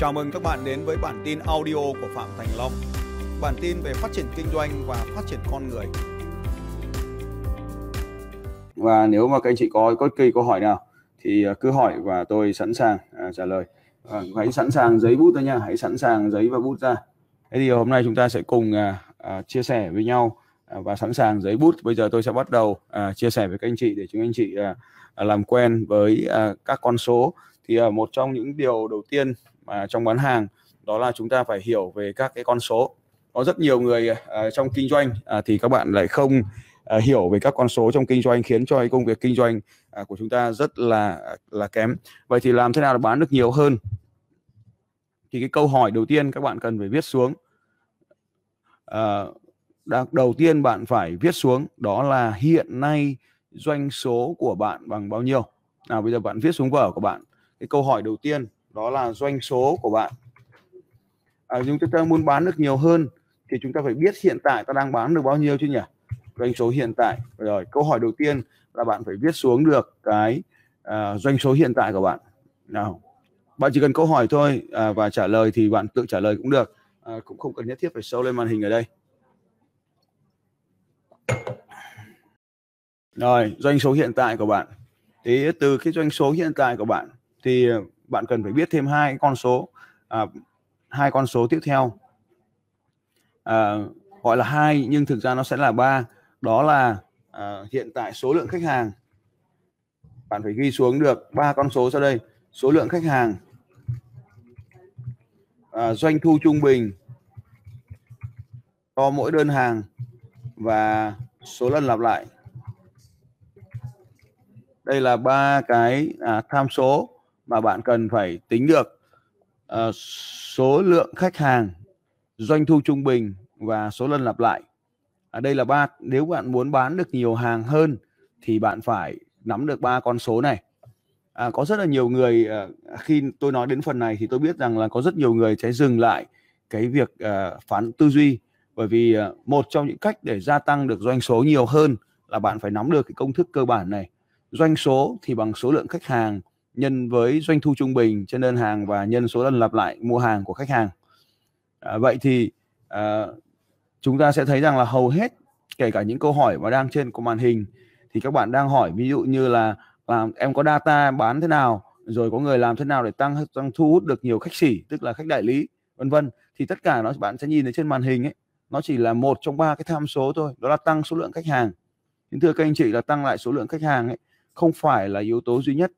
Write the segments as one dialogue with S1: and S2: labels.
S1: Chào mừng các bạn đến với bản tin audio của Phạm Thành Long. Bản tin về phát triển kinh doanh và phát triển con người.
S2: Và nếu mà các anh chị có có kỳ câu hỏi nào thì à, cứ hỏi và tôi sẵn sàng à, trả lời. À, hãy sẵn sàng giấy bút ra nha, hãy sẵn sàng giấy và bút ra. Thế thì hôm nay chúng ta sẽ cùng à, à, chia sẻ với nhau à, và sẵn sàng giấy bút. Bây giờ tôi sẽ bắt đầu à, chia sẻ với các anh chị để chúng anh chị à, à làm quen với à, các con số. Thì à, một trong những điều đầu tiên à, trong bán hàng đó là chúng ta phải hiểu về các cái con số. Có rất nhiều người à, trong kinh doanh à, thì các bạn lại không à, hiểu về các con số trong kinh doanh khiến cho cái công việc kinh doanh à, của chúng ta rất là là kém. Vậy thì làm thế nào để bán được nhiều hơn? Thì cái câu hỏi đầu tiên các bạn cần phải viết xuống. À, đầu tiên bạn phải viết xuống đó là hiện nay doanh số của bạn bằng bao nhiêu. Nào bây giờ bạn viết xuống vở của bạn. Cái câu hỏi đầu tiên đó là doanh số của bạn. À, chúng ta muốn bán được nhiều hơn thì chúng ta phải biết hiện tại ta đang bán được bao nhiêu chứ nhỉ? Doanh số hiện tại. Rồi câu hỏi đầu tiên là bạn phải viết xuống được cái à, doanh số hiện tại của bạn. Nào bạn chỉ cần câu hỏi thôi à, và trả lời thì bạn tự trả lời cũng được. À, cũng không cần nhất thiết phải show lên màn hình ở đây. Rồi doanh số hiện tại của bạn. Thì từ cái doanh số hiện tại của bạn thì bạn cần phải biết thêm hai con số à, hai con số tiếp theo. À, gọi là hai nhưng thực ra nó sẽ là ba. Đó là à, hiện tại số lượng khách hàng. Bạn phải ghi xuống được ba con số sau đây. Số lượng khách hàng. À, doanh thu trung bình cho mỗi đơn hàng và số lần lặp lại. Đây là ba cái à, tham số mà bạn cần phải tính được uh, số lượng khách hàng doanh thu trung bình và số lần lặp lại. Ở đây là ba nếu bạn muốn bán được nhiều hàng hơn thì bạn phải nắm được ba con số này. À, có rất là nhiều người à, khi tôi nói đến phần này thì tôi biết rằng là có rất nhiều người sẽ dừng lại cái việc à, phán tư duy. Bởi vì à, một trong những cách để gia tăng được doanh số nhiều hơn là bạn phải nắm được cái công thức cơ bản này. Doanh số thì bằng số lượng khách hàng nhân với doanh thu trung bình trên đơn hàng và nhân số lần lặp lại mua hàng của khách hàng. À, vậy thì à, chúng ta sẽ thấy rằng là hầu hết kể cả những câu hỏi mà đang trên của màn hình thì các bạn đang hỏi ví dụ như là làm em có data bán thế nào? Rồi có người làm thế nào để tăng tăng thu hút được nhiều khách sỉ tức là khách đại lý? Vân vân. Thì tất cả nó bạn sẽ nhìn thấy trên màn hình ấy nó chỉ là một trong ba cái tham số thôi đó là tăng số lượng khách hàng. Nhưng thưa các anh chị là tăng lại số lượng khách hàng ấy không phải là yếu tố duy nhất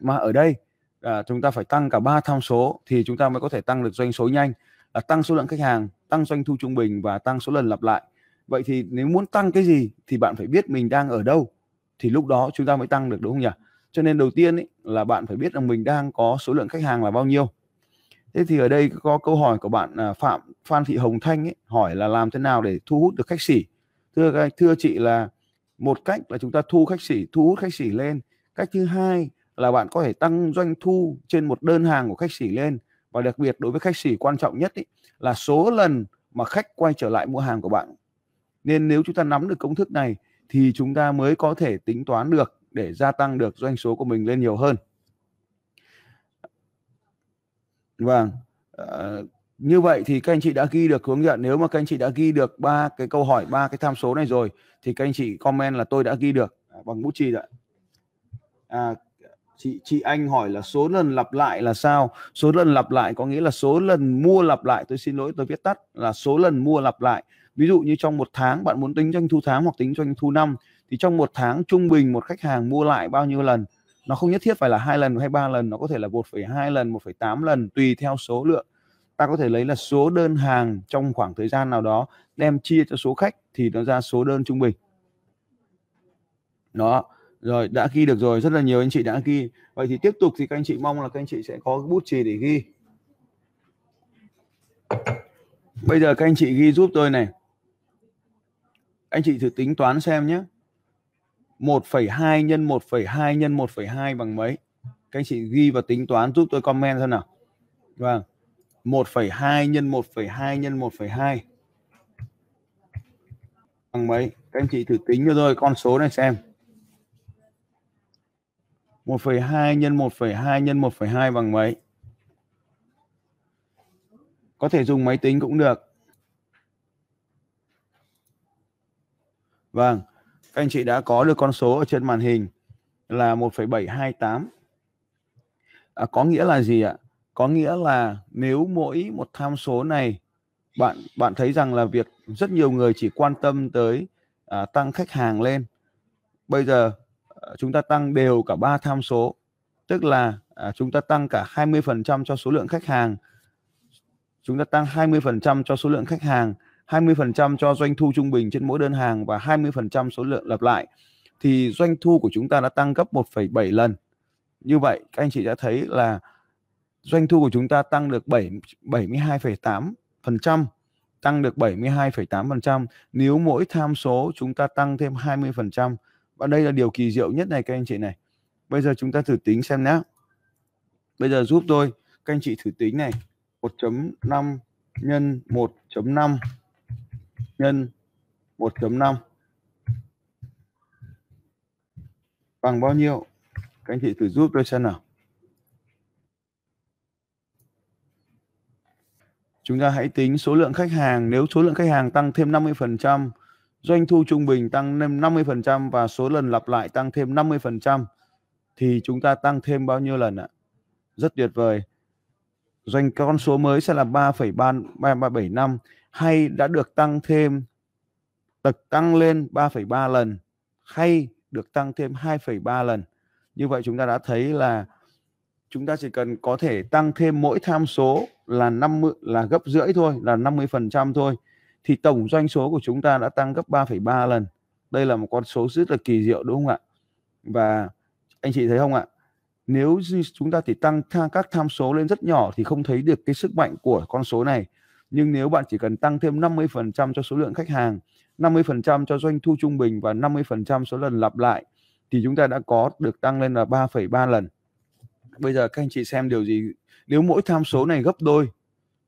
S2: mà ở đây à, chúng ta phải tăng cả ba tham số thì chúng ta mới có thể tăng được doanh số nhanh là tăng số lượng khách hàng tăng doanh thu trung bình và tăng số lần lặp lại. Vậy thì nếu muốn tăng cái gì thì bạn phải biết mình đang ở đâu thì lúc đó chúng ta mới tăng được đúng không nhỉ? Cho nên đầu tiên ý, là bạn phải biết rằng mình đang có số lượng khách hàng là bao nhiêu. Thế thì ở đây có câu hỏi của bạn à, phạm phan thị hồng thanh ấy, hỏi là làm thế nào để thu hút được khách sỉ thưa thưa chị là một cách là chúng ta thu khách sỉ thu hút khách sỉ lên. Cách thứ hai là bạn có thể tăng doanh thu trên một đơn hàng của khách sỉ lên. Và đặc biệt đối với khách sỉ quan trọng nhất ý, là số lần mà khách quay trở lại mua hàng của bạn. Nên nếu chúng ta nắm được công thức này thì chúng ta mới có thể tính toán được để gia tăng được doanh số của mình lên nhiều hơn. Vâng à, như vậy thì các anh chị đã ghi được hướng dẫn. Nếu mà các anh chị đã ghi được ba cái câu hỏi ba cái tham số này rồi thì các anh chị comment là tôi đã ghi được. Ờ, à, bằng bút chì ạ à, chị chị anh hỏi là số lần lặp lại là sao? Số lần lặp lại có nghĩa là số lần mua lặp lại. Tôi xin lỗi tôi viết tắt là số lần mua lặp lại. Ví dụ như trong một tháng bạn muốn tính doanh thu tháng hoặc tính doanh thu năm thì trong một tháng trung bình một khách hàng mua lại bao nhiêu lần? Nó không nhất thiết phải là hai lần hay ba lần nó có thể là 1,2 lần 1,8 lần tùy theo số lượng. Ta có thể lấy là số đơn hàng trong khoảng thời gian nào đó đem chia cho số khách thì nó ra số đơn trung bình. Đó rồi đã ghi được rồi rất là nhiều anh chị đã ghi. Vậy thì tiếp tục thì các anh chị mong là các anh chị sẽ có bút chì để ghi. Bây giờ các anh chị ghi giúp tôi này. Anh chị thử tính toán xem nhé. 1,2 nhân 1,2 nhân 1,2 bằng mấy? Các anh chị ghi và tính toán giúp tôi comment xem nào. Vâng. 1,2 nhân 1,2 nhân 1,2 bằng mấy? Các anh chị thử tính cho tôi con số này xem. 1,2 nhân 1,2 nhân 1,2 bằng mấy? có thể dùng máy tính cũng được. Vâng các anh chị đã có được con số ở trên màn hình là 1,728 à, có nghĩa là gì ạ? Có nghĩa là nếu mỗi một tham số này bạn bạn thấy rằng là việc rất nhiều người chỉ quan tâm tới à, tăng khách hàng lên. Bây giờ Ờ, chúng ta tăng đều cả ba tham số tức là à, chúng ta tăng cả 20% cho số lượng khách hàng chúng ta tăng 20% cho số lượng khách hàng 20% cho doanh thu trung bình trên mỗi đơn hàng và 20% số lượng lặp lại thì doanh thu của chúng ta đã tăng gấp 1,7 lần. Như vậy các anh chị đã thấy là doanh thu của chúng ta tăng được 7 72,8%, tăng được 72,8% nếu mỗi tham số chúng ta tăng thêm 20%. Và đây là điều kỳ diệu nhất này các anh chị này. Bây giờ chúng ta thử tính xem nhé. Bây giờ giúp tôi các anh chị thử tính này. 1.5 nhân 1.5 nhân 1.5 bằng bao nhiêu? Các anh chị thử giúp tôi xem nào. Chúng ta hãy tính số lượng khách hàng. Nếu số lượng khách hàng tăng thêm 50%, doanh thu trung bình tăng thêm 50% và số lần lặp lại tăng thêm 50% thì chúng ta tăng thêm bao nhiêu lần ạ? Rất tuyệt vời. Doanh con số mới sẽ là 3,375 hay đã được tăng thêm được tăng lên 3,3 lần hay được tăng thêm 2,3 lần. Như vậy chúng ta đã thấy là chúng ta chỉ cần có thể tăng thêm mỗi tham số là 50 là gấp rưỡi thôi, là 50% thôi thì tổng doanh số của chúng ta đã tăng gấp 3,3 lần. Đây là một con số rất là kỳ diệu đúng không ạ? Và anh chị thấy không ạ? Nếu chúng ta chỉ tăng các tham số lên rất nhỏ thì không thấy được cái sức mạnh của con số này. Nhưng nếu bạn chỉ cần tăng thêm 50% cho số lượng khách hàng 50% cho doanh thu trung bình và 50% số lần lặp lại thì chúng ta đã có được tăng lên là 3,3 lần. Bây giờ các anh chị xem điều gì? Nếu mỗi tham số này gấp đôi,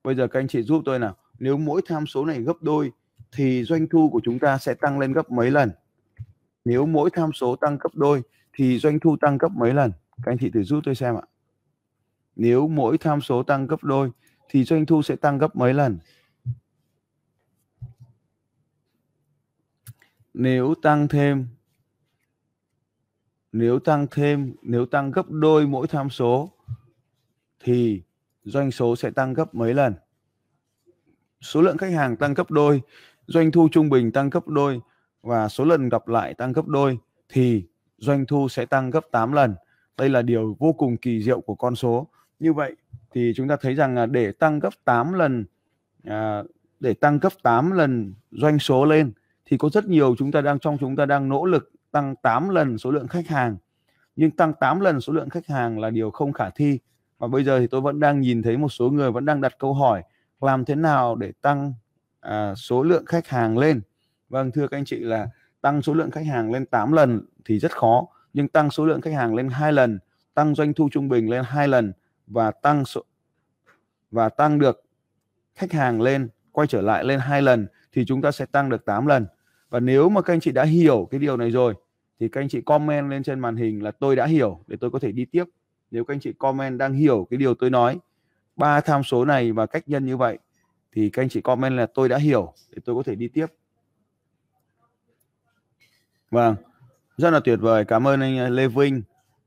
S2: bây giờ các anh chị giúp tôi nào. Nếu mỗi tham số này gấp đôi thì doanh thu của chúng ta sẽ tăng lên gấp mấy lần? Nếu mỗi tham số tăng gấp đôi thì doanh thu tăng gấp mấy lần? Các anh chị thử giúp tôi xem ạ. Nếu mỗi tham số tăng gấp đôi thì doanh thu sẽ tăng gấp mấy lần? nếu tăng thêm, nếu tăng thêm, nếu tăng gấp đôi mỗi tham số thì doanh số sẽ tăng gấp mấy lần số lượng khách hàng tăng gấp đôi doanh thu trung bình tăng gấp đôi và số lần gặp lại tăng gấp đôi thì doanh thu sẽ tăng gấp 8 lần. Đây là điều vô cùng kỳ diệu của con số. Như vậy thì chúng ta thấy rằng là để tăng gấp 8 lần à, để tăng gấp 8 lần doanh số lên thì có rất nhiều chúng ta đang trong chúng ta đang nỗ lực tăng 8 lần số lượng khách hàng. Nhưng tăng 8 lần số lượng khách hàng là điều không khả thi. Và bây giờ thì tôi vẫn đang nhìn thấy một số người vẫn đang đặt câu hỏi làm thế nào để tăng à, số lượng khách hàng lên? Vâng thưa các anh chị là tăng số lượng khách hàng lên 8 lần thì rất khó nhưng tăng số lượng khách hàng lên hai lần tăng doanh thu trung bình lên hai lần và tăng số và tăng được khách hàng lên quay trở lại lên hai lần thì chúng ta sẽ tăng được 8 lần. Và nếu mà các anh chị đã hiểu cái điều này rồi thì các anh chị comment lên trên màn hình là tôi đã hiểu để tôi có thể đi tiếp. Nếu các anh chị comment đang hiểu cái điều tôi nói ba tham số này và cách nhân như vậy thì các anh chị comment là tôi đã hiểu để tôi có thể đi tiếp. Vâng rất là tuyệt vời cảm ơn anh à, Lê Vinh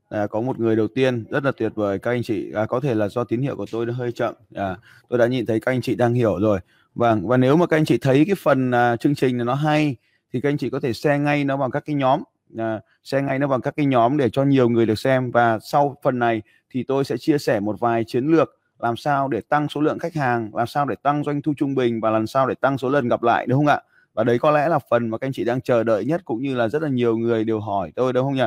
S2: à, có một người đầu tiên rất là tuyệt vời các anh chị à, có thể là do tín hiệu của tôi nó hơi chậm à, tôi đã nhìn thấy các anh chị đang hiểu rồi. Vâng và nếu mà các anh chị thấy cái phần à, chương trình này nó hay thì các anh chị có thể share ngay nó vào các cái nhóm à, share ngay nó vào các cái nhóm để cho nhiều người được xem. Và sau phần này thì tôi sẽ chia sẻ một vài chiến lược làm sao để tăng số lượng khách hàng? Làm sao để tăng doanh thu trung bình? Và làm sao để tăng số lần gặp lại đúng không ạ? Và đấy có lẽ là phần mà các anh chị đang chờ đợi nhất cũng như là rất là nhiều người đều hỏi tôi đúng không nhỉ?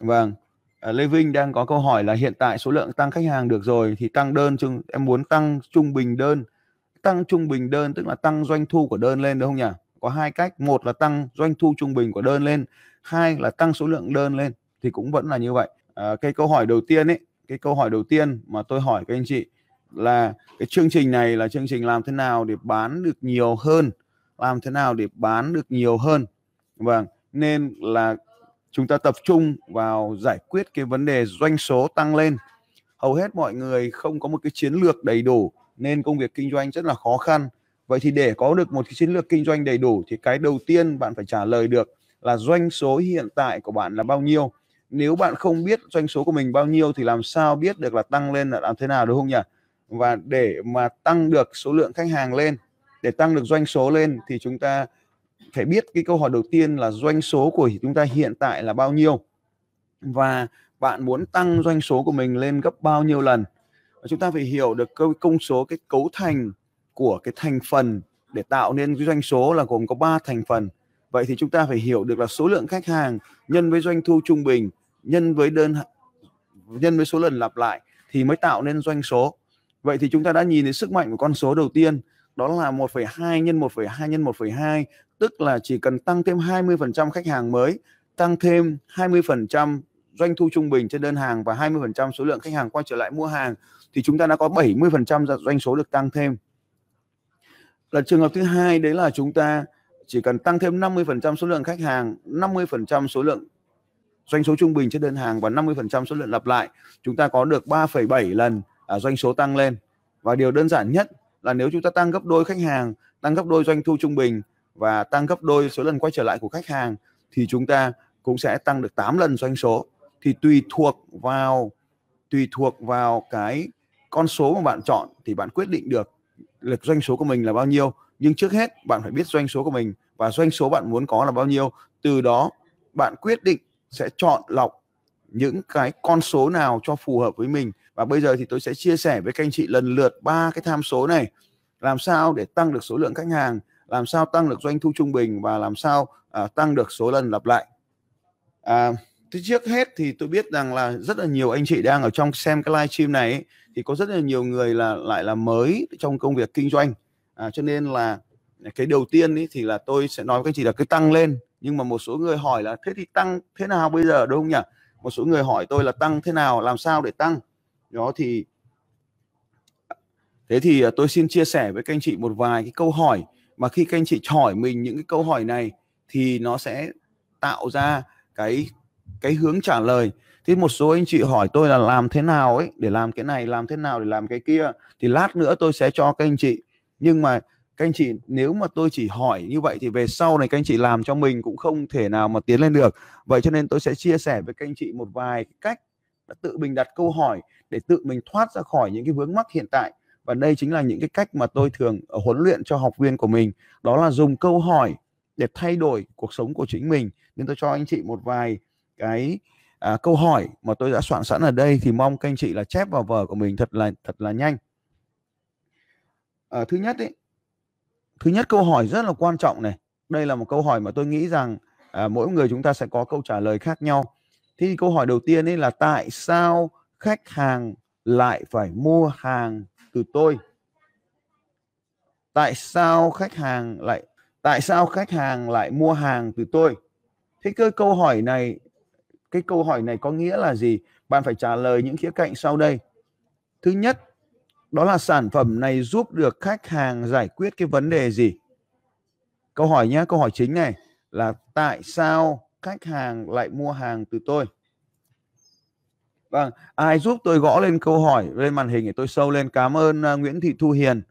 S2: Vâng à, Lê Vinh đang có câu hỏi là hiện tại số lượng tăng khách hàng được rồi thì tăng đơn chung em muốn tăng trung bình đơn. Tăng trung bình đơn tức là tăng doanh thu của đơn lên đúng không nhỉ? Có hai cách một là tăng doanh thu trung bình của đơn lên hai là tăng số lượng đơn lên thì cũng vẫn là như vậy. À, cái câu hỏi đầu tiên ấy cái câu hỏi đầu tiên mà tôi hỏi các anh chị là cái chương trình này là chương trình làm thế nào để bán được nhiều hơn, làm thế nào để bán được nhiều hơn? Vâng nên là chúng ta tập trung vào giải quyết cái vấn đề doanh số tăng lên. Hầu hết mọi người không có một cái chiến lược đầy đủ, nên công việc kinh doanh rất là khó khăn. Vậy thì để có được một cái chiến lược kinh doanh đầy đủ thì cái đầu tiên bạn phải trả lời được là doanh số hiện tại của bạn là bao nhiêu? Nếu bạn không biết doanh số của mình bao nhiêu thì làm sao biết được là tăng lên là làm thế nào, đúng không nhỉ? Và để mà tăng được số lượng khách hàng lên, để tăng được doanh số lên thì chúng ta phải biết cái câu hỏi đầu tiên là doanh số của chúng ta hiện tại là bao nhiêu. Và bạn muốn tăng doanh số của mình lên gấp bao nhiêu lần? Và chúng ta phải hiểu được câu, công số, cái cấu thành của cái thành phần để tạo nên cái doanh số là gồm có 3 thành phần. Vậy thì chúng ta phải hiểu được là số lượng khách hàng nhân với doanh thu trung bình nhân với đơn nhân với số lần lặp lại thì mới tạo nên doanh số vậy thì chúng ta đã nhìn thấy sức mạnh của con số đầu tiên đó là 1,2 nhân 1,2 nhân 1,2 tức là chỉ cần tăng thêm 20% khách hàng mới tăng thêm 20% doanh thu trung bình trên đơn hàng và 20% số lượng khách hàng quay trở lại mua hàng thì chúng ta đã có 70% doanh số được tăng thêm. Là trường hợp thứ hai đấy là chúng ta chỉ cần tăng thêm 50% số lượng khách hàng, 50% số lượng doanh số trung bình trên đơn hàng và 50% số lượng lặp lại, chúng ta có được 3,7 lần à, doanh số tăng lên. Và điều đơn giản nhất là nếu chúng ta tăng gấp đôi khách hàng, tăng gấp đôi doanh thu trung bình và tăng gấp đôi số lần quay trở lại của khách hàng thì chúng ta cũng sẽ tăng được 8 lần doanh số. Thì tùy thuộc vào tùy thuộc vào cái con số mà bạn chọn thì bạn quyết định được lực doanh số của mình là bao nhiêu. Nhưng trước hết bạn phải biết doanh số của mình và doanh số bạn muốn có là bao nhiêu. Từ đó bạn quyết định sẽ chọn lọc những cái con số nào cho phù hợp với mình. Và bây giờ thì tôi sẽ chia sẻ với các anh chị lần lượt ba cái tham số này. Làm sao để tăng được số lượng khách hàng làm sao tăng được doanh thu trung bình và làm sao à, tăng được số lần lặp lại. À, Thế trước hết thì tôi biết rằng là rất là nhiều anh chị đang ở trong xem cái live stream này ấy, thì có rất là nhiều người là lại là mới trong công việc kinh doanh. À, cho nên là cái đầu tiên ý, thì là tôi sẽ nói với anh chị là cứ tăng lên nhưng mà một số người hỏi là, thế thì tăng thế nào bây giờ? Đúng không nhỉ? Một số người hỏi tôi là, tăng thế nào, làm sao để tăng? Đó thì thế thì à, tôi xin chia sẻ với các anh chị một vài cái câu hỏi. Mà khi các anh chị hỏi mình những cái câu hỏi này thì nó sẽ tạo ra cái cái hướng trả lời. Thế một số anh chị hỏi tôi là, làm thế nào ấy, để làm cái này, làm thế nào, để làm cái kia? Thì lát nữa tôi sẽ cho các anh chị. Nhưng mà các anh chị nếu mà tôi chỉ hỏi như vậy thì về sau này các anh chị làm cho mình cũng không thể nào mà tiến lên được. Vậy cho nên tôi sẽ chia sẻ với các anh chị một vài cách tự mình đặt câu hỏi để tự mình thoát ra khỏi những cái vướng mắc hiện tại. Và đây chính là những cái cách mà tôi thường ờ, huấn luyện cho học viên của mình. Đó là dùng câu hỏi để thay đổi cuộc sống của chính mình. Nên tôi cho anh chị một vài cái à, câu hỏi mà tôi đã soạn sẵn ở đây thì mong các anh chị là chép vào vở của mình thật là thật là nhanh. À, thứ nhất ấy thứ nhất câu hỏi rất là quan trọng này. Đây là một câu hỏi mà tôi nghĩ rằng à, mỗi người chúng ta sẽ có câu trả lời khác nhau. Thì câu hỏi đầu tiên ấy là tại sao khách hàng lại phải mua hàng từ tôi? Tại sao khách hàng lại tại sao khách hàng lại mua hàng từ tôi? Thế cái câu hỏi này cái câu hỏi này có nghĩa là gì? Bạn phải trả lời những khía cạnh sau đây. Thứ nhất đó là sản phẩm này giúp được khách hàng giải quyết cái vấn đề gì? Câu hỏi nhé câu hỏi chính này là tại sao khách hàng lại mua hàng từ tôi? Vâng ai giúp tôi gõ lên câu hỏi lên màn hình để tôi sâu lên? Cảm ơn uh, Nguyễn Thị Thu Hiền.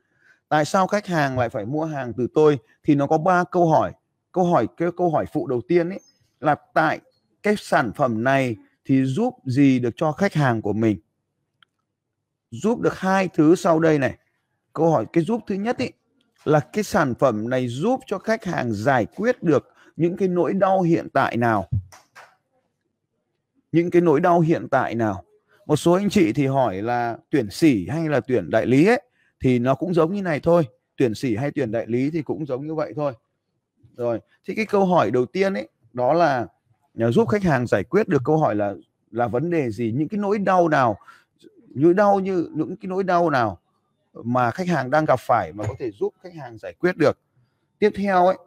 S2: Tại sao khách hàng lại phải mua hàng từ tôi? Thì nó có ba câu hỏi. Câu hỏi cái câu hỏi phụ đầu tiên ấy là tại cái sản phẩm này thì giúp gì được cho khách hàng của mình? Giúp được hai thứ sau đây này. Câu hỏi cái giúp thứ nhất ý, là cái sản phẩm này giúp cho khách hàng giải quyết được những cái nỗi đau hiện tại nào? Những cái nỗi đau hiện tại nào? Một số anh chị thì hỏi là tuyển sỉ hay là tuyển đại lý ấy thì nó cũng giống như này thôi. Tuyển sỉ hay tuyển đại lý thì cũng giống như vậy thôi. Rồi thì cái câu hỏi đầu tiên ấy đó là à, giúp khách hàng giải quyết được câu hỏi là là vấn đề gì? Những cái nỗi đau nào nỗi đau như những cái nỗi đau nào mà khách hàng đang gặp phải mà có thể giúp khách hàng giải quyết được. Tiếp theo ấy,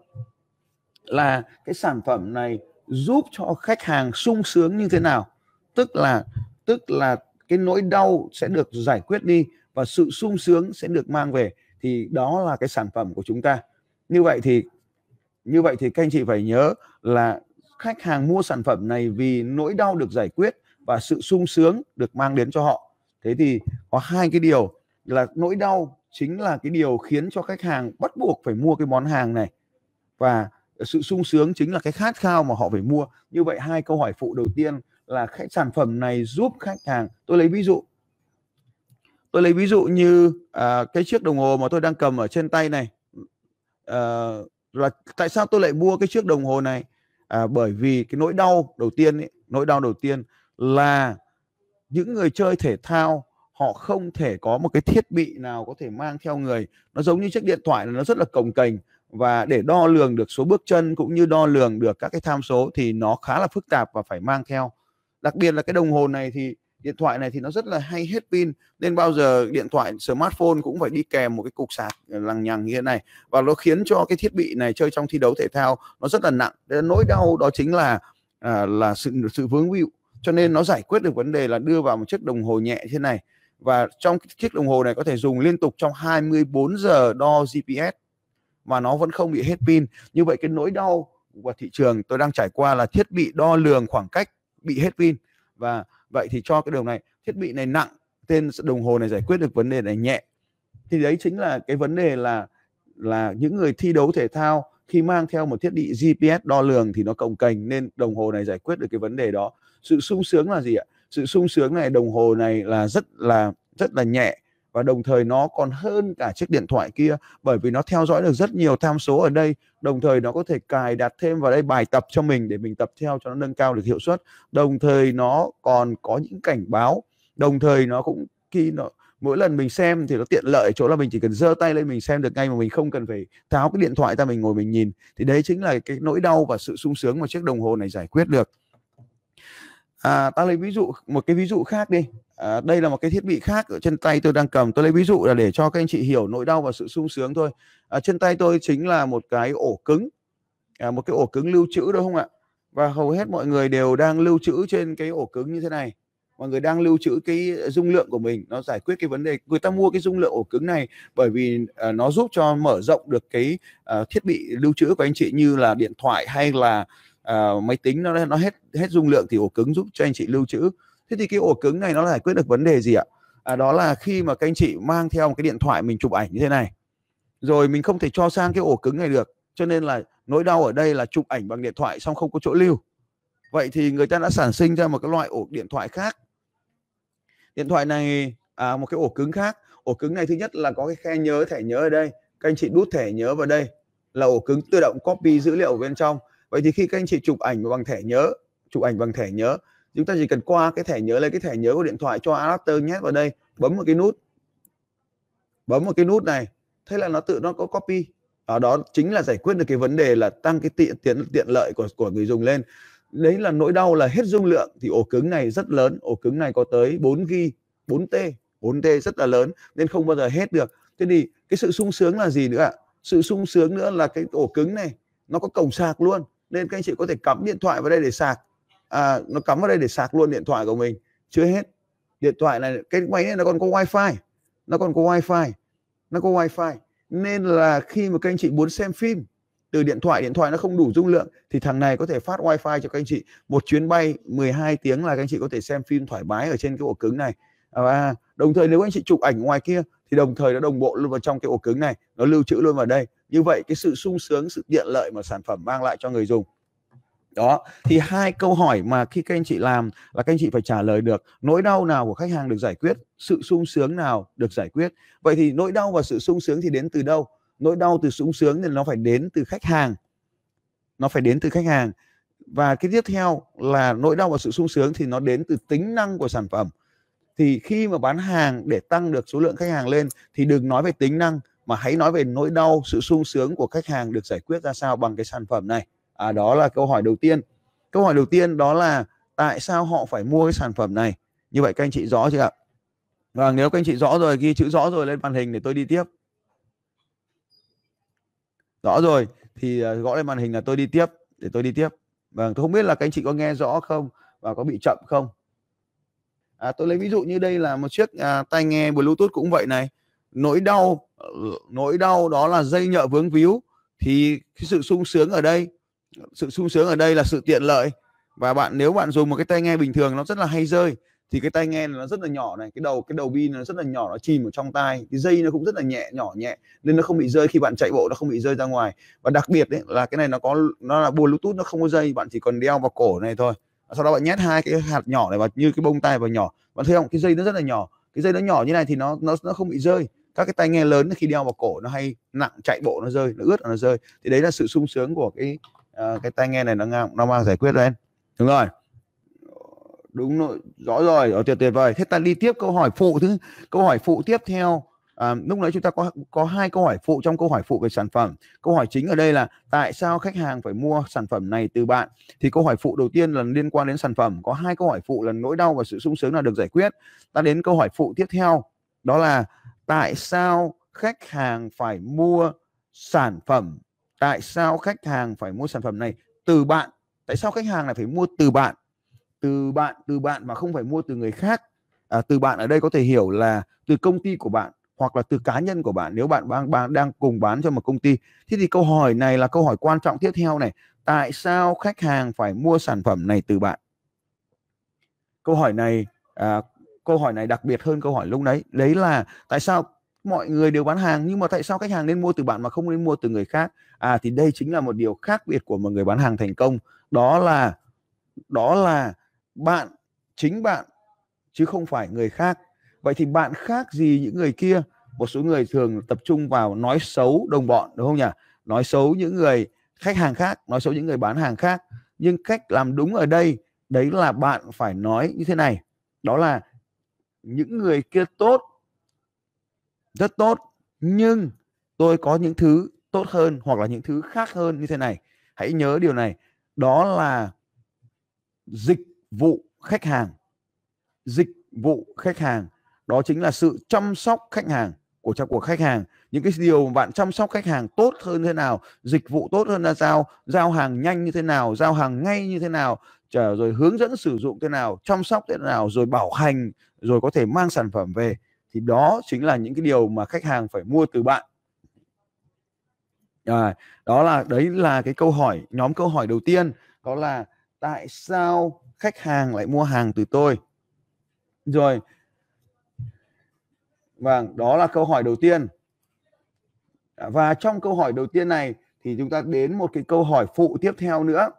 S2: là cái sản phẩm này giúp cho khách hàng sung sướng như thế nào? Tức là tức là cái nỗi đau sẽ được giải quyết đi và sự sung sướng sẽ được mang về. Thì đó là cái sản phẩm của chúng ta. Như vậy thì, như vậy thì các anh chị phải nhớ là khách hàng mua sản phẩm này vì nỗi đau được giải quyết và sự sung sướng được mang đến cho họ thế thì có hai cái điều là nỗi đau chính là cái điều khiến cho khách hàng bắt buộc phải mua cái món hàng này. Và sự sung sướng chính là cái khát khao mà họ phải mua. Như vậy hai câu hỏi phụ đầu tiên là khách sản phẩm này giúp khách hàng. Tôi lấy ví dụ. Tôi lấy ví dụ như à, cái chiếc đồng hồ mà tôi đang cầm ở trên tay này. À, là tại sao tôi lại mua cái chiếc đồng hồ này? À, bởi vì cái nỗi đau đầu tiên ấy, nỗi đau đầu tiên là những người chơi thể thao họ không thể có một cái thiết bị nào có thể mang theo người. Nó giống như chiếc điện thoại là nó rất là cồng kềnh và để đo lường được số bước chân cũng như đo lường được các cái tham số thì nó khá là phức tạp và phải mang theo. Đặc biệt là cái đồng hồ này thì điện thoại này thì nó rất là hay hết pin nên bao giờ điện thoại smartphone cũng phải đi kèm một cái cục sạc ờ, lằng nhằng như thế này. Và nó khiến cho cái thiết bị này chơi trong thi đấu thể thao nó rất là nặng. Nên nỗi đau đó chính là à, là sự sự vướng víu cho nên nó giải quyết được vấn đề là đưa vào một chiếc đồng hồ nhẹ thế này. Và trong chiếc đồng hồ này có thể dùng liên tục trong 24 giờ đo GPS mà nó vẫn không bị hết pin. Như vậy cái nỗi đau của thị trường tôi đang trải qua là thiết bị đo lường khoảng cách bị hết pin. Và vậy thì cho cái điều này, thiết bị này nặng, tên đồng hồ này giải quyết được vấn đề này nhẹ. Thì đấy chính là cái vấn đề là là những người thi đấu thể thao khi mang theo một thiết bị GPS đo lường thì nó cồng kềnh nên đồng hồ này giải quyết được cái vấn đề đó sự sung sướng là gì ạ? Sự sung sướng này, đồng hồ này là rất là rất là nhẹ và đồng thời nó còn hơn cả chiếc điện thoại kia bởi vì nó theo dõi được rất nhiều tham số ở đây. Đồng thời nó có thể cài đặt thêm vào đây bài tập cho mình để mình tập theo cho nó nâng cao được hiệu suất. Đồng thời nó còn có những cảnh báo. Đồng thời nó cũng, khi nó, mỗi lần mình xem thì nó tiện lợi chỗ là mình chỉ cần giơ tay lên mình xem được ngay mà mình không cần phải tháo cái điện thoại ra mình ngồi mình nhìn. Thì đấy chính là cái nỗi đau và sự sung sướng mà chiếc đồng hồ này giải quyết được à, ta lấy ví dụ một cái ví dụ khác đi. À, đây là một cái thiết bị khác ở trên tay tôi đang cầm. Tôi lấy ví dụ là để cho các anh chị hiểu nỗi đau và sự sung sướng thôi. À, trên tay tôi chính là một cái ổ cứng. À, một cái ổ cứng lưu trữ đúng không ạ? Và hầu hết mọi người đều đang lưu trữ trên cái ổ cứng như thế này. Mọi người đang lưu trữ cái dung lượng của mình nó giải quyết cái vấn đề. Người ta mua cái dung lượng ổ cứng này bởi vì uh, nó giúp cho mở rộng được cái uh, thiết bị lưu trữ của anh chị như là điện thoại hay là uh, máy tính nó nó hết hết dung lượng thì ổ cứng giúp cho anh chị lưu trữ. Thế thì cái ổ cứng này nó giải quyết được vấn đề gì ạ? À, đó là khi mà các anh chị mang theo một cái điện thoại mình chụp ảnh như thế này. Rồi mình không thể cho sang cái ổ cứng này được cho nên là nỗi đau ở đây là chụp ảnh bằng điện thoại xong không có chỗ lưu. Vậy thì người ta đã sản sinh ra một cái loại ổ điện thoại khác. Điện thoại này à, một cái ổ cứng khác. Ổ cứng này thứ nhất là có cái khe nhớ thẻ nhớ ở đây. Các anh chị đút thẻ nhớ vào đây. Là ổ cứng tự động copy dữ liệu bên trong vậy thì khi các anh chị chụp ảnh bằng thẻ nhớ, chụp ảnh bằng thẻ nhớ, chúng ta chỉ cần qua cái thẻ nhớ, lấy cái thẻ nhớ của điện thoại cho adapter nhét vào đây, bấm một cái nút. Bấm một cái nút này, thế là nó tự, nó có copy. Ở đó chính là giải quyết được cái vấn đề là tăng cái tiện tiện tiện lợi của của người dùng lên. Đấy là nỗi đau là hết dung lượng. Thì ổ cứng này rất lớn, ổ cứng này có tới 4 g 4 t 4 t rất là lớn, nên không bao giờ hết được. Thế thì cái sự sung sướng là gì nữa ạ? Sự sung sướng nữa là cái ổ cứng này, nó có cổng sạc luôn nên các anh chị có thể cắm điện thoại vào đây để sạc. À, nó cắm vào đây để sạc luôn điện thoại của mình. Chưa hết. Điện thoại này cái máy này nó còn có wifi. Nó còn có wifi. Nó có wifi. Nên là khi mà các anh chị muốn xem phim từ điện thoại điện thoại nó không đủ dung lượng thì thằng này có thể phát wifi cho các anh chị. Một chuyến bay 12 tiếng là các anh chị có thể xem phim thoải mái ở trên cái ổ cứng này. À, và đồng thời nếu anh chị chụp ảnh ngoài kia thì đồng thời nó đồng bộ luôn vào trong cái ổ cứng này. Nó lưu trữ luôn vào đây như vậy, cái sự sung sướng, sự tiện lợi mà sản phẩm mang lại cho người dùng. Đó, thì hai câu hỏi mà khi các anh chị làm là các anh chị phải trả lời được, nỗi đau nào của khách hàng được giải quyết, sự sung sướng nào được giải quyết? Vậy thì nỗi đau và sự sung sướng thì đến từ đâu? Nỗi đau từ sung sướng thì nó phải đến từ khách hàng. Nó phải đến từ khách hàng. Và cái tiếp theo là nỗi đau và sự sung sướng thì nó đến từ tính năng của sản phẩm. Thì khi mà bán hàng để tăng được số lượng khách hàng lên thì đừng nói về tính năng mà hãy nói về nỗi đau sự sung sướng của khách hàng được giải quyết ra sao bằng cái sản phẩm này. À, đó là câu hỏi đầu tiên. Câu hỏi đầu tiên đó là tại sao họ phải mua cái sản phẩm này? Như vậy các anh chị rõ chưa ạ? Và nếu các anh chị rõ rồi ghi chữ rõ rồi lên màn hình để tôi đi tiếp. Rõ rồi thì à, gõ lên màn hình là tôi đi tiếp để tôi đi tiếp. Vâng tôi không biết là các anh chị có nghe rõ không và có bị chậm không? À, tôi lấy ví dụ như đây là một chiếc à, tai nghe bluetooth cũng vậy này nỗi đau ờ, nỗi đau đó là dây nhợ vướng víu, thì cái sự sung sướng ở đây, sự sung sướng ở đây là sự tiện lợi. Và bạn, nếu bạn dùng một cái tai nghe bình thường nó rất là hay rơi, thì cái tai nghe này nó rất là nhỏ này, cái đầu cái đầu pin nó rất là nhỏ, nó chìm ở trong tai, cái dây nó cũng rất là nhẹ, nhỏ nhẹ, nên nó không bị rơi khi bạn chạy bộ, nó không bị rơi ra ngoài. Và đặc biệt đấy là cái này nó có, nó là bluetooth, nó không có dây, bạn chỉ còn đeo vào cổ này thôi. Sau đó bạn nhét hai cái hạt nhỏ này vào, như cái bông tai vào nhỏ. Bạn thấy không? Cái dây nó rất là nhỏ. Cái dây nó nhỏ như này thì nó nó nó không bị rơi các cái tai nghe lớn khi đeo vào cổ nó hay nặng chạy bộ nó rơi nó ướt nó rơi. Thì đấy là sự sung sướng của cái uh, cái tai nghe này nó ngang nó mang giải quyết lên đúng rồi. Đúng rồi rõ rồi ở tuyệt tuyệt vời. Thế ta đi tiếp câu hỏi phụ thứ câu hỏi phụ tiếp theo. À, lúc nãy chúng ta có có hai câu hỏi phụ trong câu hỏi phụ về sản phẩm. Câu hỏi chính ở đây là tại sao khách hàng phải mua sản phẩm này từ bạn? Thì câu hỏi phụ đầu tiên là liên quan đến sản phẩm. Có hai câu hỏi phụ là nỗi đau và sự sung sướng là được giải quyết. Ta đến câu hỏi phụ tiếp theo. Đó là tại sao khách hàng phải mua sản phẩm? Tại sao khách hàng phải mua sản phẩm này từ bạn? Tại sao khách hàng lại phải mua từ bạn? Từ bạn từ bạn mà không phải mua từ người khác. À, từ bạn ở đây có thể hiểu là từ công ty của bạn hoặc là từ cá nhân của bạn. Nếu bạn đang, bạn đang cùng bán cho một công ty. Thế thì câu hỏi này là câu hỏi quan trọng tiếp theo này. Tại sao khách hàng phải mua sản phẩm này từ bạn? Câu hỏi này à, câu hỏi này đặc biệt hơn câu hỏi lúc đấy đấy là tại sao mọi người đều bán hàng nhưng mà tại sao khách hàng nên mua từ bạn mà không nên mua từ người khác? À thì đây chính là một điều khác biệt của một người bán hàng thành công. Đó là đó là bạn, chính bạn, chứ không phải người khác. Vậy thì bạn khác gì những người kia? Một số người thường tập trung vào nói xấu đồng bọn, đúng không nhỉ? Nói xấu những người khách hàng khác, nói xấu những người bán hàng khác. Nhưng cách làm đúng ở đây, đấy là bạn phải nói như thế này. Đó là những người kia tốt, rất tốt, nhưng tôi có những thứ tốt hơn hoặc là những thứ khác hơn như thế này. Hãy nhớ điều này, đó là dịch vụ khách hàng. Dịch vụ khách hàng, đó chính là sự chăm sóc khách hàng của cho của khách hàng những cái điều mà bạn chăm sóc khách hàng tốt hơn thế nào dịch vụ tốt hơn là sao giao hàng nhanh như thế nào giao hàng ngay như thế nào chờ rồi hướng dẫn sử dụng thế nào chăm sóc thế nào rồi bảo hành rồi có thể mang sản phẩm về thì đó chính là những cái điều mà khách hàng phải mua từ bạn. À, đó là đấy là cái câu hỏi nhóm câu hỏi đầu tiên đó là tại sao khách hàng lại mua hàng từ tôi? Rồi vâng đó là câu hỏi đầu tiên. Dạ, và trong câu hỏi đầu tiên này thì chúng ta đến một cái câu hỏi phụ tiếp theo nữa.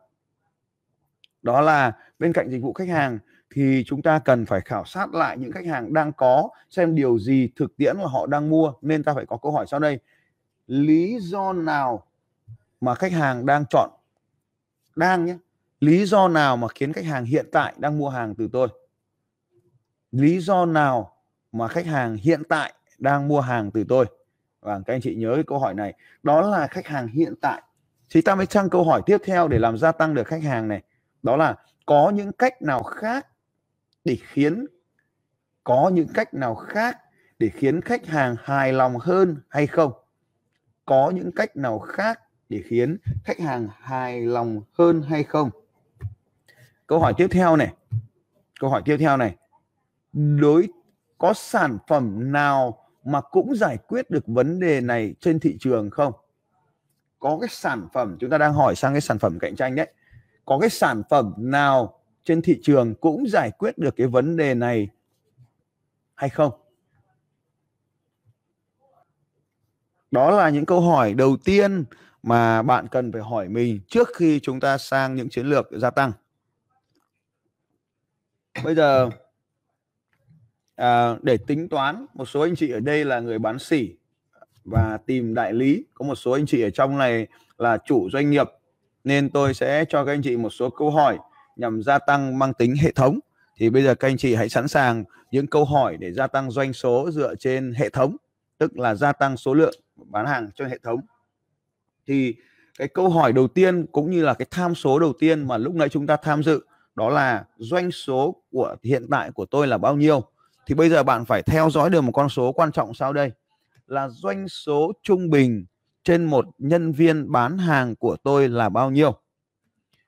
S2: Đó là bên cạnh dịch vụ khách hàng thì chúng ta cần phải khảo sát lại những khách hàng đang có, xem điều gì thực tiễn mà họ đang mua, nên ta phải có câu hỏi sau đây. Lý do nào mà khách hàng đang chọn? Đang nhé. Lý do nào mà khiến khách hàng hiện tại đang mua hàng từ tôi? Lý do nào mà khách hàng hiện tại đang mua hàng từ tôi? Và các anh chị nhớ cái câu hỏi này. Đó là khách hàng hiện tại. Thì ta mới sang câu hỏi tiếp theo để làm gia tăng được khách hàng này? Đó là có những cách nào khác để khiến, có những cách nào khác để khiến khách hàng hài lòng hơn hay không? Có những cách nào khác để khiến khách hàng hài lòng hơn hay không? Câu hỏi tiếp theo này. Câu hỏi tiếp theo này. Đối, có sản phẩm nào mà cũng giải quyết được vấn đề này trên thị trường không? Có cái sản phẩm, chúng ta đang hỏi sang cái sản phẩm cạnh tranh đấy. Có cái sản phẩm nào trên thị trường cũng giải quyết được cái vấn đề này hay không? Đó là những câu hỏi đầu tiên mà bạn cần phải hỏi mình trước khi chúng ta sang những chiến lược gia tăng. Bây giờ à, để tính toán một số anh chị ở đây là người bán sỉ và tìm đại lý. Có một số anh chị ở trong này là chủ doanh nghiệp nên tôi sẽ cho các anh chị một số câu hỏi nhằm gia tăng mang tính hệ thống. Thì bây giờ các anh chị hãy sẵn sàng những câu hỏi để gia tăng doanh số dựa trên hệ thống tức là gia tăng số lượng bán hàng cho hệ thống. Thì cái câu hỏi đầu tiên cũng như là cái tham số đầu tiên mà lúc nãy chúng ta tham dự đó là doanh số của hiện tại của tôi là bao nhiêu? Thì bây giờ bạn phải theo dõi được một con số quan trọng sau đây. Là doanh số trung bình trên một nhân viên bán hàng của tôi là bao nhiêu?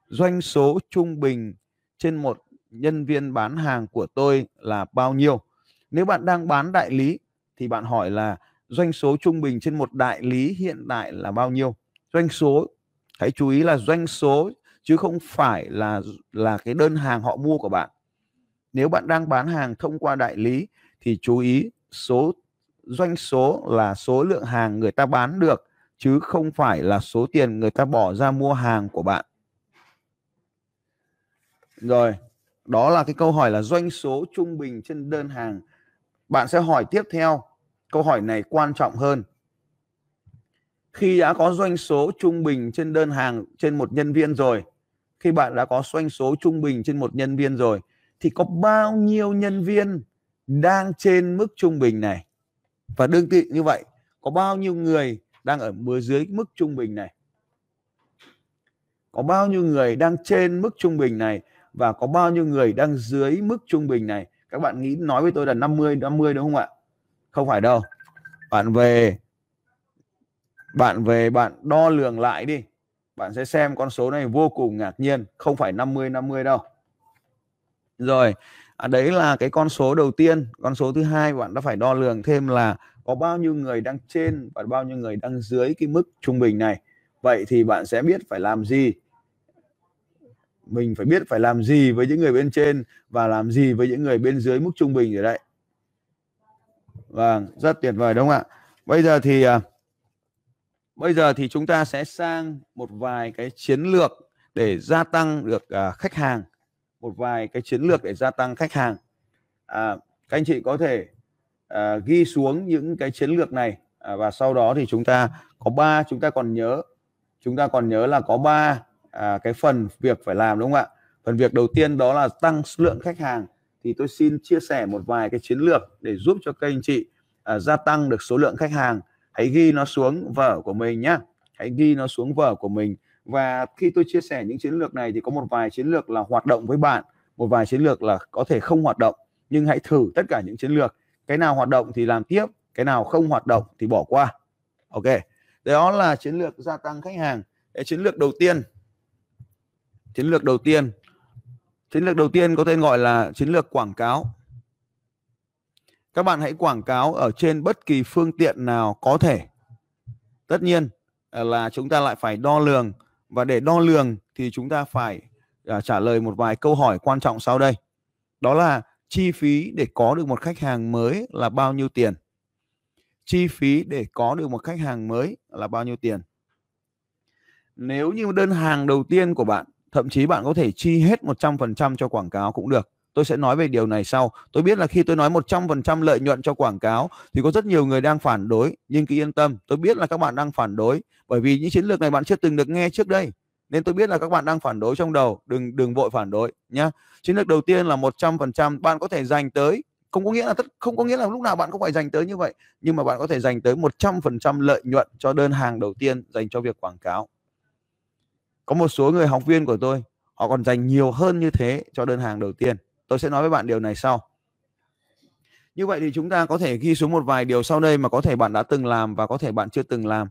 S2: Doanh số trung bình trên một nhân viên bán hàng của tôi là bao nhiêu? Nếu bạn đang bán đại lý, thì bạn hỏi là doanh số trung bình trên một đại lý hiện tại là bao nhiêu? Doanh số, hãy chú ý là doanh số, chứ không phải là là cái đơn hàng họ mua của bạn nếu bạn đang bán hàng thông qua đại lý, thì chú ý số, doanh số là số lượng hàng người ta bán được, chứ không phải là số tiền người ta bỏ ra mua hàng của bạn. Rồi, đó là cái câu hỏi là doanh số trung bình trên đơn hàng. Bạn sẽ hỏi tiếp theo, câu hỏi này quan trọng hơn. Khi đã có doanh số trung bình trên đơn hàng trên một nhân viên rồi, khi bạn đã có doanh số trung bình trên một nhân viên rồi thì có bao nhiêu nhân viên đang trên mức trung bình này? Và đương tự như vậy, có bao nhiêu người đang ở mưa dưới mức trung bình này? Có bao nhiêu người đang trên mức trung bình này và có bao nhiêu người đang dưới mức trung bình này? Các bạn nghĩ nói với tôi là 50 50 đúng không ạ? Không phải đâu. Bạn về bạn về, bạn đo lường lại đi. Bạn sẽ xem con số này vô cùng ngạc nhiên. Không phải 50 50 đâu rồi à, đấy là cái con số đầu tiên. Con số thứ hai bạn đã phải đo lường thêm là có bao nhiêu người đang trên và bao nhiêu người đang dưới cái mức trung bình này. Vậy thì bạn sẽ biết phải làm gì. Mình phải biết phải làm gì với những người bên trên và làm gì với những người bên dưới mức trung bình rồi đấy vâng rất tuyệt vời đúng không ạ? Bây giờ thì à, bây giờ thì chúng ta sẽ sang một vài cái chiến lược để gia tăng được à, khách hàng một vài cái chiến lược để gia tăng khách hàng. À, các anh chị có thể à, ghi xuống những cái chiến lược này. À, và sau đó thì chúng ta có ba chúng ta còn nhớ chúng ta còn nhớ là có ba à, cái phần việc phải làm đúng không ạ? Phần việc đầu tiên đó là tăng số lượng khách hàng. Thì tôi xin chia sẻ một vài cái chiến lược để giúp cho các anh chị à, gia tăng được số lượng khách hàng. Hãy ghi nó xuống vở của mình nhé hãy ghi nó xuống vở của mình và khi tôi chia sẻ những chiến lược này thì có một vài chiến lược là hoạt động với bạn, một vài chiến lược là có thể không hoạt động. Nhưng hãy thử tất cả những chiến lược. Cái nào hoạt động thì làm tiếp, cái nào không hoạt động thì bỏ qua. Ok, đó là chiến lược gia tăng khách hàng. Cái chiến lược đầu tiên, chiến lược đầu tiên, chiến lược đầu tiên có tên gọi là chiến lược quảng cáo. Các bạn hãy quảng cáo ở trên bất kỳ phương tiện nào có thể. Tất nhiên là chúng ta lại phải đo lường và để đo lường thì chúng ta phải uh, trả lời một vài câu hỏi quan trọng sau đây. Đó là chi phí để có được một khách hàng mới là bao nhiêu tiền? Chi phí để có được một khách hàng mới là bao nhiêu tiền? Nếu như đơn hàng đầu tiên của bạn thậm chí bạn có thể chi hết 100% cho quảng cáo cũng được tôi sẽ nói về điều này sau. Tôi biết là khi tôi nói 100% lợi nhuận cho quảng cáo thì có rất nhiều người đang phản đối, nhưng cứ yên tâm, tôi biết là các bạn đang phản đối, bởi vì những chiến lược này bạn chưa từng được nghe trước đây. Nên tôi biết là các bạn đang phản đối trong đầu, đừng đừng vội phản đối, nhá. Chiến lược đầu tiên là 100% bạn có thể dành tới. Không có nghĩa là tất, không có nghĩa là lúc nào bạn cũng phải dành tới như vậy, nhưng mà bạn có thể dành tới 100% lợi nhuận cho đơn hàng đầu tiên dành cho việc quảng cáo. Có một số người, học viên của tôi, họ còn dành nhiều hơn như thế cho đơn hàng đầu tiên tôi sẽ nói với bạn điều này sau. Như vậy thì chúng ta có thể ghi xuống một vài điều sau đây mà có thể bạn đã từng làm và có thể bạn chưa từng làm.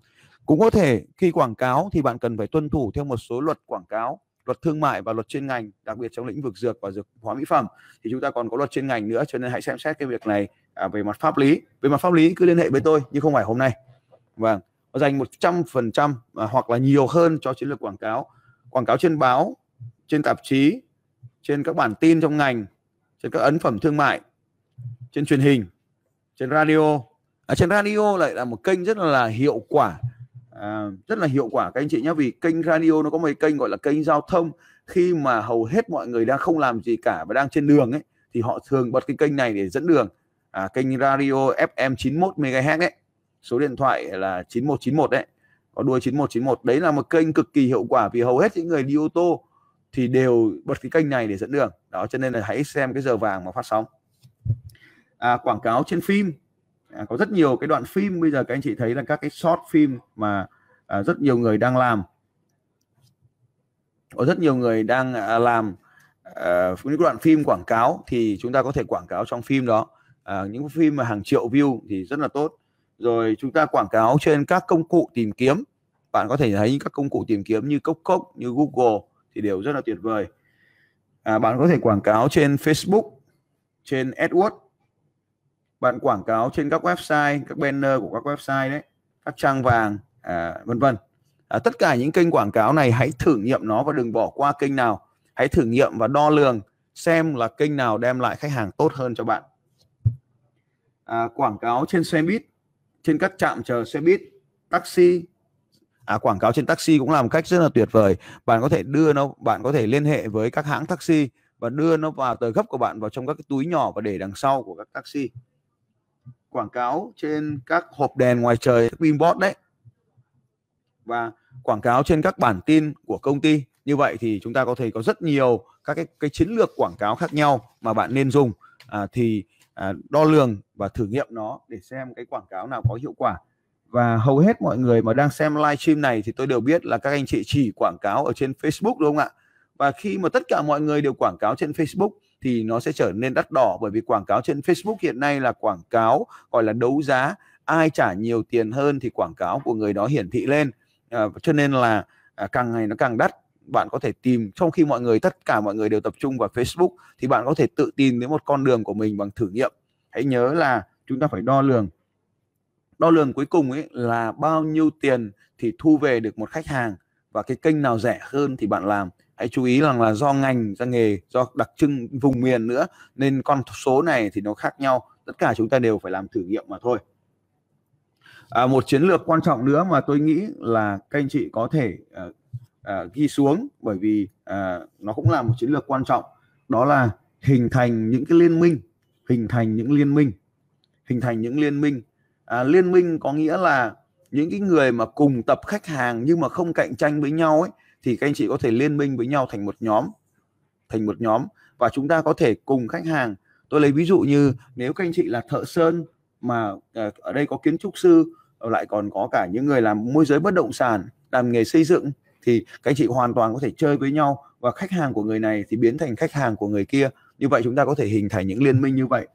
S2: Cũng có thể khi quảng cáo thì bạn cần phải tuân thủ theo một số luật quảng cáo luật thương mại và luật chuyên ngành đặc biệt trong lĩnh vực dược và dược hóa mỹ phẩm. Thì chúng ta còn có luật chuyên ngành nữa cho nên hãy xem xét cái việc này à, về mặt pháp lý. Về mặt pháp lý cứ liên hệ với tôi nhưng không phải hôm nay. Vâng dành 100% à, hoặc là nhiều hơn cho chiến lược quảng cáo. Quảng cáo trên báo trên tạp chí trên các bản tin trong ngành trên các ấn phẩm thương mại trên truyền hình trên radio. Ở trên radio lại là một kênh rất là hiệu quả. À, rất là hiệu quả các anh chị nhé vì kênh radio nó có một kênh gọi là kênh giao thông. Khi mà hầu hết mọi người đang không làm gì cả và đang trên đường ấy thì họ thường bật cái kênh này để dẫn đường. À, kênh radio FM 91 MHz ấy số điện thoại là 9191 đấy có đuôi 9191 đấy là một kênh cực kỳ hiệu quả vì hầu hết những người đi ô tô thì đều bật cái kênh này để dẫn đường. Đó cho nên là hãy xem cái giờ vàng mà phát sóng. À, quảng cáo trên phim. À, có rất nhiều cái đoạn phim. Bây giờ các anh chị thấy là các cái short phim mà à, rất nhiều người đang làm. Có rất nhiều người đang à, làm à, những đoạn phim quảng cáo thì chúng ta có thể quảng cáo trong phim đó. À, những phim mà hàng triệu view thì rất là tốt. Rồi chúng ta quảng cáo trên các công cụ tìm kiếm. Bạn có thể thấy các công cụ tìm kiếm như cốc cốc như google thì đều rất là tuyệt vời. À, bạn có thể quảng cáo trên facebook trên adwords bạn quảng cáo trên các website các banner của các website đấy các trang vàng à, vân vân. À, tất cả những kênh quảng cáo này hãy thử nghiệm nó và đừng bỏ qua kênh nào. Hãy thử nghiệm và đo lường xem là kênh nào đem lại khách hàng tốt hơn cho bạn. À, quảng cáo trên xe buýt trên các trạm chờ xe buýt taxi à, quảng cáo trên taxi cũng là một cách rất là tuyệt vời. Bạn có thể đưa nó bạn có thể liên hệ với các hãng taxi và đưa nó vào tờ gấp của bạn vào trong các cái túi nhỏ và để đằng sau của các taxi. Quảng cáo trên các hộp đèn ngoài trời pinboard đấy. Và quảng cáo trên các bản tin của công ty. Như vậy thì chúng ta có thể có rất nhiều các cái, cái chiến lược quảng cáo khác nhau mà bạn nên dùng. À, thì à, đo lường và thử nghiệm nó để xem cái quảng cáo nào có hiệu quả và hầu hết mọi người mà đang xem live stream này thì tôi đều biết là các anh chị chỉ quảng cáo ở trên Facebook đúng không ạ? Và khi mà tất cả mọi người đều quảng cáo trên Facebook thì nó sẽ trở nên đắt đỏ bởi vì quảng cáo trên Facebook hiện nay là quảng cáo gọi là đấu giá ai trả nhiều tiền hơn thì quảng cáo của người đó hiển thị lên. À, cho nên là à, càng ngày nó càng đắt bạn có thể tìm trong khi mọi người tất cả mọi người đều tập trung vào Facebook thì bạn có thể tự tìm đến một con đường của mình bằng thử nghiệm. Hãy nhớ là chúng ta phải đo lường đo lường cuối cùng ấy là bao nhiêu tiền thì thu về được một khách hàng và cái kênh nào rẻ hơn thì bạn làm. Hãy chú ý rằng là do ngành do nghề do đặc trưng vùng miền nữa nên con số này thì nó khác nhau. Tất cả chúng ta đều phải làm thử nghiệm mà thôi. À, một chiến lược quan trọng nữa mà tôi nghĩ là các anh chị có thể uh, uh, ghi xuống bởi vì uh, nó cũng là một chiến lược quan trọng. Đó là hình thành những cái liên minh hình thành những liên minh hình thành những liên minh à, liên minh có nghĩa là những cái người mà cùng tập khách hàng nhưng mà không cạnh tranh với nhau ấy thì các anh chị có thể liên minh với nhau thành một nhóm thành một nhóm. Và chúng ta có thể cùng khách hàng. Tôi lấy ví dụ như nếu các anh chị là thợ sơn mà à, ở đây có kiến trúc sư ờ, lại còn có cả những người làm môi giới bất động sản làm nghề xây dựng thì các anh chị hoàn toàn có thể chơi với nhau và khách hàng của người này thì biến thành khách hàng của người kia. Như vậy chúng ta có thể hình thành những liên minh như vậy.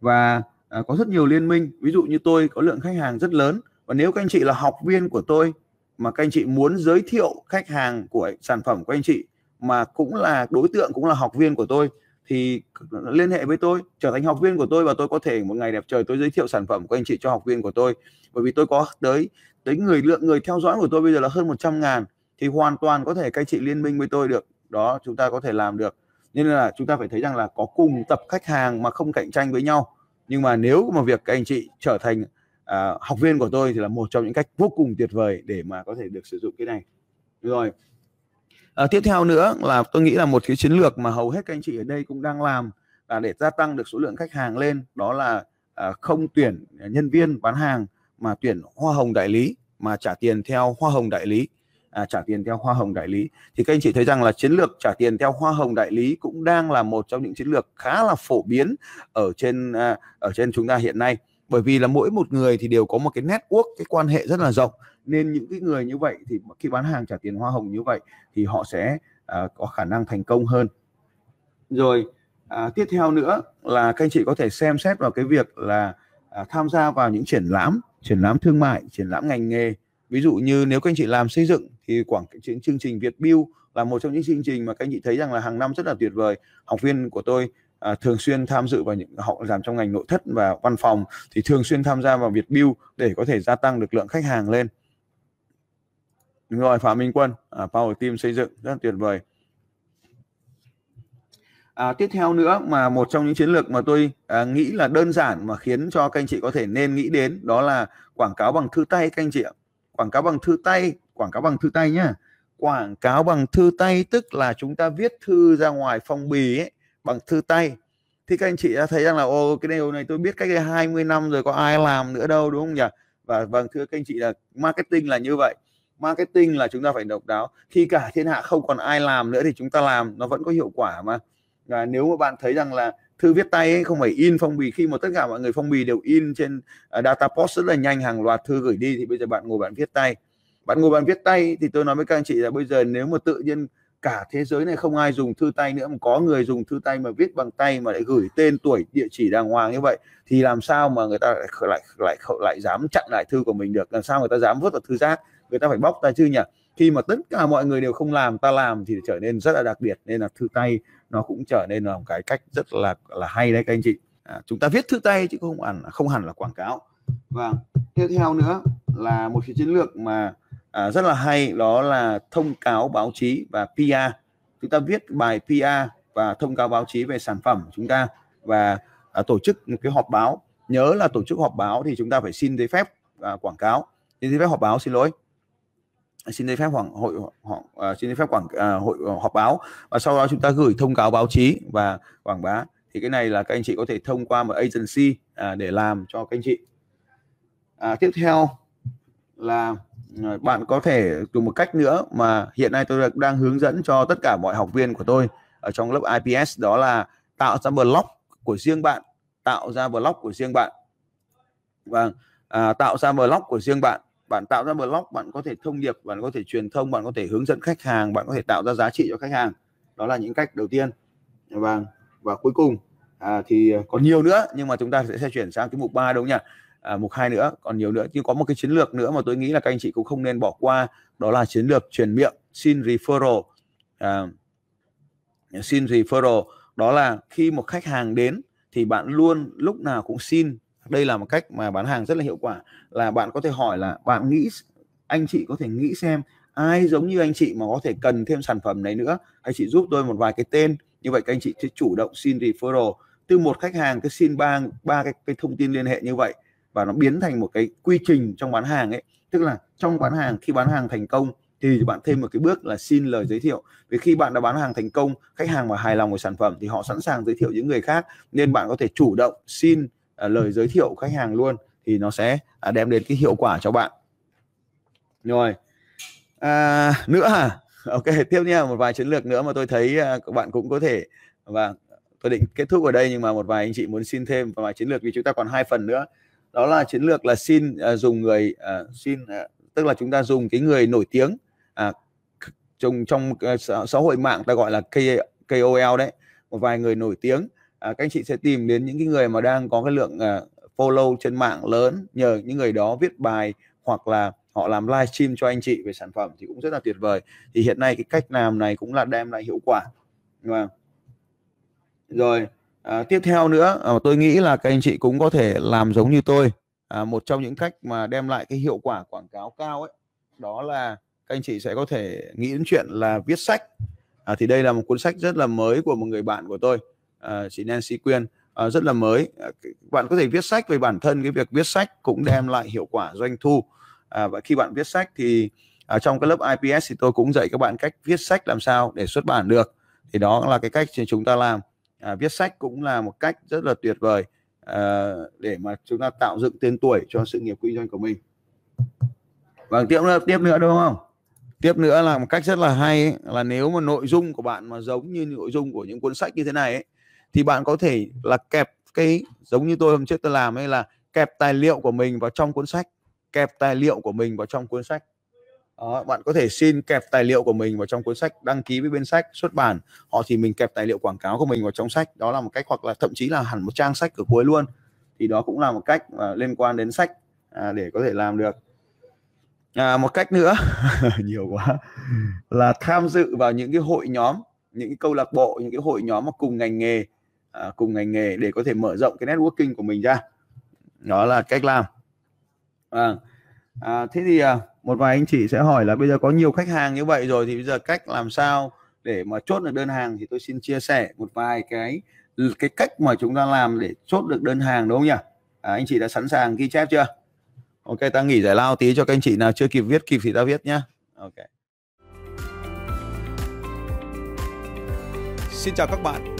S2: Và à, có rất nhiều liên minh ví dụ như tôi có lượng khách hàng rất lớn và nếu các anh chị là học viên của tôi mà các anh chị muốn giới thiệu khách hàng của sản phẩm của anh chị mà cũng là đối tượng cũng là học viên của tôi thì liên hệ với tôi trở thành học viên của tôi và tôi có thể một ngày đẹp trời tôi giới thiệu sản phẩm của anh chị cho học viên của tôi. Bởi vì tôi có tới tới người lượng người theo dõi của tôi bây giờ là hơn 100 ngàn thì hoàn toàn có thể các anh chị liên minh với tôi được. Đó chúng ta có thể làm được. Nên là chúng ta phải thấy rằng là có cùng tập khách hàng mà không cạnh tranh với nhau nhưng mà nếu mà việc các anh chị trở thành à, học viên của tôi thì là một trong những cách vô cùng tuyệt vời để mà có thể được sử dụng cái này. Rồi. À, tiếp theo nữa là tôi nghĩ là một cái chiến lược mà hầu hết các anh chị ở đây cũng đang làm là để gia tăng được số lượng khách hàng lên đó là à, không tuyển nhân viên bán hàng mà tuyển hoa hồng đại lý mà trả tiền theo hoa hồng đại lý à, trả tiền theo hoa hồng đại lý. Thì các anh chị thấy rằng là chiến lược trả tiền theo hoa hồng đại lý cũng đang là một trong những chiến lược khá là phổ biến ở trên à, ở trên chúng ta hiện nay. Bởi vì là mỗi một người thì đều có một cái network cái quan hệ rất là rộng. Nên những cái người như vậy thì khi bán hàng trả tiền hoa hồng như vậy thì họ sẽ à, có khả năng thành công hơn. Rồi à, tiếp theo nữa là các anh chị có thể xem xét vào cái việc là à, tham gia vào những triển lãm triển lãm thương mại triển lãm ngành nghề ví dụ như nếu các anh chị làm xây dựng thì quảng chương, chương trình Việt Build là một trong những chương trình mà các anh chị thấy rằng là hàng năm rất là tuyệt vời. Học viên của tôi à, thường xuyên tham dự vào những họ làm trong ngành nội thất và văn phòng thì thường xuyên tham gia vào Việt Build để có thể gia tăng được lượng khách hàng lên. Đúng rồi Phạm Minh Quân à, Power Team xây dựng rất là tuyệt vời. À, tiếp theo nữa mà một trong những chiến lược mà tôi à, nghĩ là đơn giản mà khiến cho các anh chị có thể nên nghĩ đến đó là quảng cáo bằng thư tay các anh chị ạ quảng cáo bằng thư tay quảng cáo bằng thư tay nhá. Quảng cáo bằng thư tay tức là chúng ta viết thư ra ngoài phong bì ấy, bằng thư tay. Thì các anh chị đã thấy rằng là ô cái điều này tôi biết cách đây 20 năm rồi có ai làm nữa đâu đúng không nhỉ? Và vâng thưa các anh chị là marketing là như vậy. Marketing là chúng ta phải độc đáo. Khi cả thiên hạ không còn ai làm nữa thì chúng ta làm nó vẫn có hiệu quả mà. Và nếu mà bạn thấy rằng là thư viết tay ấy, không phải in phong bì. Khi mà tất cả mọi người phong bì đều in trên uh, data post rất là nhanh hàng loạt thư gửi đi thì bây giờ bạn ngồi bạn viết tay. Bạn ngồi bạn viết tay thì tôi nói với các anh chị là bây giờ nếu mà tự nhiên cả thế giới này không ai dùng thư tay nữa mà có người dùng thư tay mà viết bằng tay mà lại gửi tên tuổi địa chỉ đàng hoàng như vậy thì làm sao mà người ta lại lại lại lại, lại dám chặn lại thư của mình được? Làm sao người ta dám vứt vào thư rác người ta phải bóc tay chứ nhỉ? Khi mà tất cả mọi người đều không làm ta làm thì trở nên rất là đặc biệt nên là thư tay nó cũng trở nên là một cái cách rất là là hay đấy các anh chị. À, chúng ta viết thư tay chứ không hẳn không hẳn là quảng cáo. Và tiếp theo nữa là một cái chiến lược mà à, rất là hay đó là thông cáo báo chí và PR chúng ta viết bài PR và thông cáo báo chí về sản phẩm của chúng ta và à, tổ chức một cái họp báo. Nhớ là tổ chức họp báo thì chúng ta phải xin giấy phép à, quảng cáo. Xin giấy phép họp báo xin lỗi. Ờ, xin giấy phép hoàng hội họ ờ, xin giấy phép quảng uh, hội họp báo. Và sau đó chúng ta gửi thông cáo báo chí và quảng bá. Thì cái này là các anh chị có thể thông qua một agency uh, để làm cho các anh chị. Uh, tiếp theo là uh, bạn có thể dùng một cách nữa mà hiện nay tôi đang hướng dẫn cho tất cả mọi học viên của tôi ở trong lớp IPS đó là tạo ra blog của riêng bạn tạo ra blog của riêng bạn. Và à, tạo ra blog của riêng bạn bạn tạo ra blog bạn có thể thông điệp bạn có thể truyền thông bạn có thể hướng dẫn khách hàng bạn có thể tạo ra giá trị cho khách hàng. Đó là những cách đầu tiên. Và và cuối cùng à, thì còn nhiều nữa nhưng mà chúng ta sẽ, sẽ chuyển sang cái mục 3 đúng không nhỉ? À, mục 2 nữa còn nhiều nữa. Nhưng có một cái chiến lược nữa mà tôi nghĩ là các anh chị cũng không nên bỏ qua đó là chiến lược truyền miệng xin referral. À, xin referral. Đó là khi một khách hàng đến thì bạn luôn lúc nào cũng xin đây là một cách mà bán hàng rất là hiệu quả là bạn có thể hỏi là bạn nghĩ anh chị có thể nghĩ xem ai giống như anh chị mà có thể cần thêm sản phẩm này nữa. Anh chị giúp tôi một vài cái tên. Như vậy các anh chị sẽ chủ động xin referral từ một khách hàng cứ xin ba ba cái, cái thông tin liên hệ như vậy. Và nó biến thành một cái quy trình trong bán hàng ấy. Tức là trong bán hàng khi bán hàng thành công thì bạn thêm một cái bước là xin lời giới thiệu. Vì khi bạn đã bán hàng thành công khách hàng mà hài lòng với sản phẩm thì họ sẵn sàng giới thiệu những người khác. Nên bạn có thể chủ động xin À, lời giới thiệu khách hàng luôn thì nó sẽ à, đem đến cái hiệu quả cho bạn. Rồi à, nữa à? Ok tiếp nha một vài chiến lược nữa mà tôi thấy à, các bạn cũng có thể và tôi định kết thúc ở đây nhưng mà một vài anh chị muốn xin thêm vài chiến lược vì chúng ta còn hai phần nữa. Đó là chiến lược là xin uh, dùng người uh, xin uh, tức là chúng ta dùng cái người nổi tiếng à, trong trong uh, xã hội mạng ta gọi là K, KOL đấy một vài người nổi tiếng à, các anh chị sẽ tìm đến những cái người mà đang có cái lượng à, follow trên mạng lớn nhờ những người đó viết bài hoặc là họ làm livestream cho anh chị về sản phẩm thì cũng rất là tuyệt vời. Thì hiện nay cái cách làm này cũng là đem lại hiệu quả. Đúng không? rồi à, tiếp theo nữa à, tôi nghĩ là các anh chị cũng có thể làm giống như tôi. À, một trong những cách mà đem lại cái hiệu quả quảng cáo cao ấy đó là các anh chị sẽ có thể nghĩ đến chuyện là viết sách. À, thì đây là một cuốn sách rất là mới của một người bạn của tôi à, chị Nancy Quyên. À, rất là mới. À, bạn có thể viết sách về bản thân cái việc viết sách cũng đem lại hiệu quả doanh thu. À, và khi bạn viết sách thì à, trong cái lớp IPS thì tôi cũng dạy các bạn cách viết sách làm sao để xuất bản được. Thì đó là cái cách chúng ta làm. À, viết sách cũng là một cách rất là tuyệt vời à, để mà chúng ta tạo dựng tên tuổi cho sự nghiệp kinh doanh của mình. Vâng tiếp nữa tiếp nữa đúng không? Tiếp nữa là một cách rất là hay ấy, là nếu mà nội dung của bạn mà giống như nội dung của những cuốn sách như thế này ấy, thì bạn có thể là kẹp cái giống như tôi hôm trước tôi làm ấy là kẹp tài liệu của mình vào trong cuốn sách kẹp tài liệu của mình vào trong cuốn sách. Đó, bạn có thể xin kẹp tài liệu của mình vào trong cuốn sách đăng ký với bên sách xuất bản họ thì mình kẹp tài liệu quảng cáo của mình vào trong sách. Đó là một cách hoặc là thậm chí là hẳn một trang sách ở cuối luôn. Thì đó cũng là một cách uh, liên quan đến sách à, để có thể làm được. À, một cách nữa nhiều quá là tham dự vào những cái hội nhóm những cái câu lạc bộ những cái hội nhóm mà cùng ngành nghề à, cùng ngành nghề để có thể mở rộng cái networking của mình ra. Đó là cách làm. À, à, thế thì à, một vài anh chị sẽ hỏi là bây giờ có nhiều khách hàng như vậy rồi thì bây giờ cách làm sao để mà chốt được đơn hàng thì tôi xin chia sẻ một vài cái cái cách mà chúng ta làm để chốt được đơn hàng đúng không nhỉ? À, anh chị đã sẵn sàng ghi chép chưa? Ok ta nghỉ giải lao tí cho các anh chị nào chưa kịp viết kịp thì ta viết nhá. Ok.
S1: Xin chào các bạn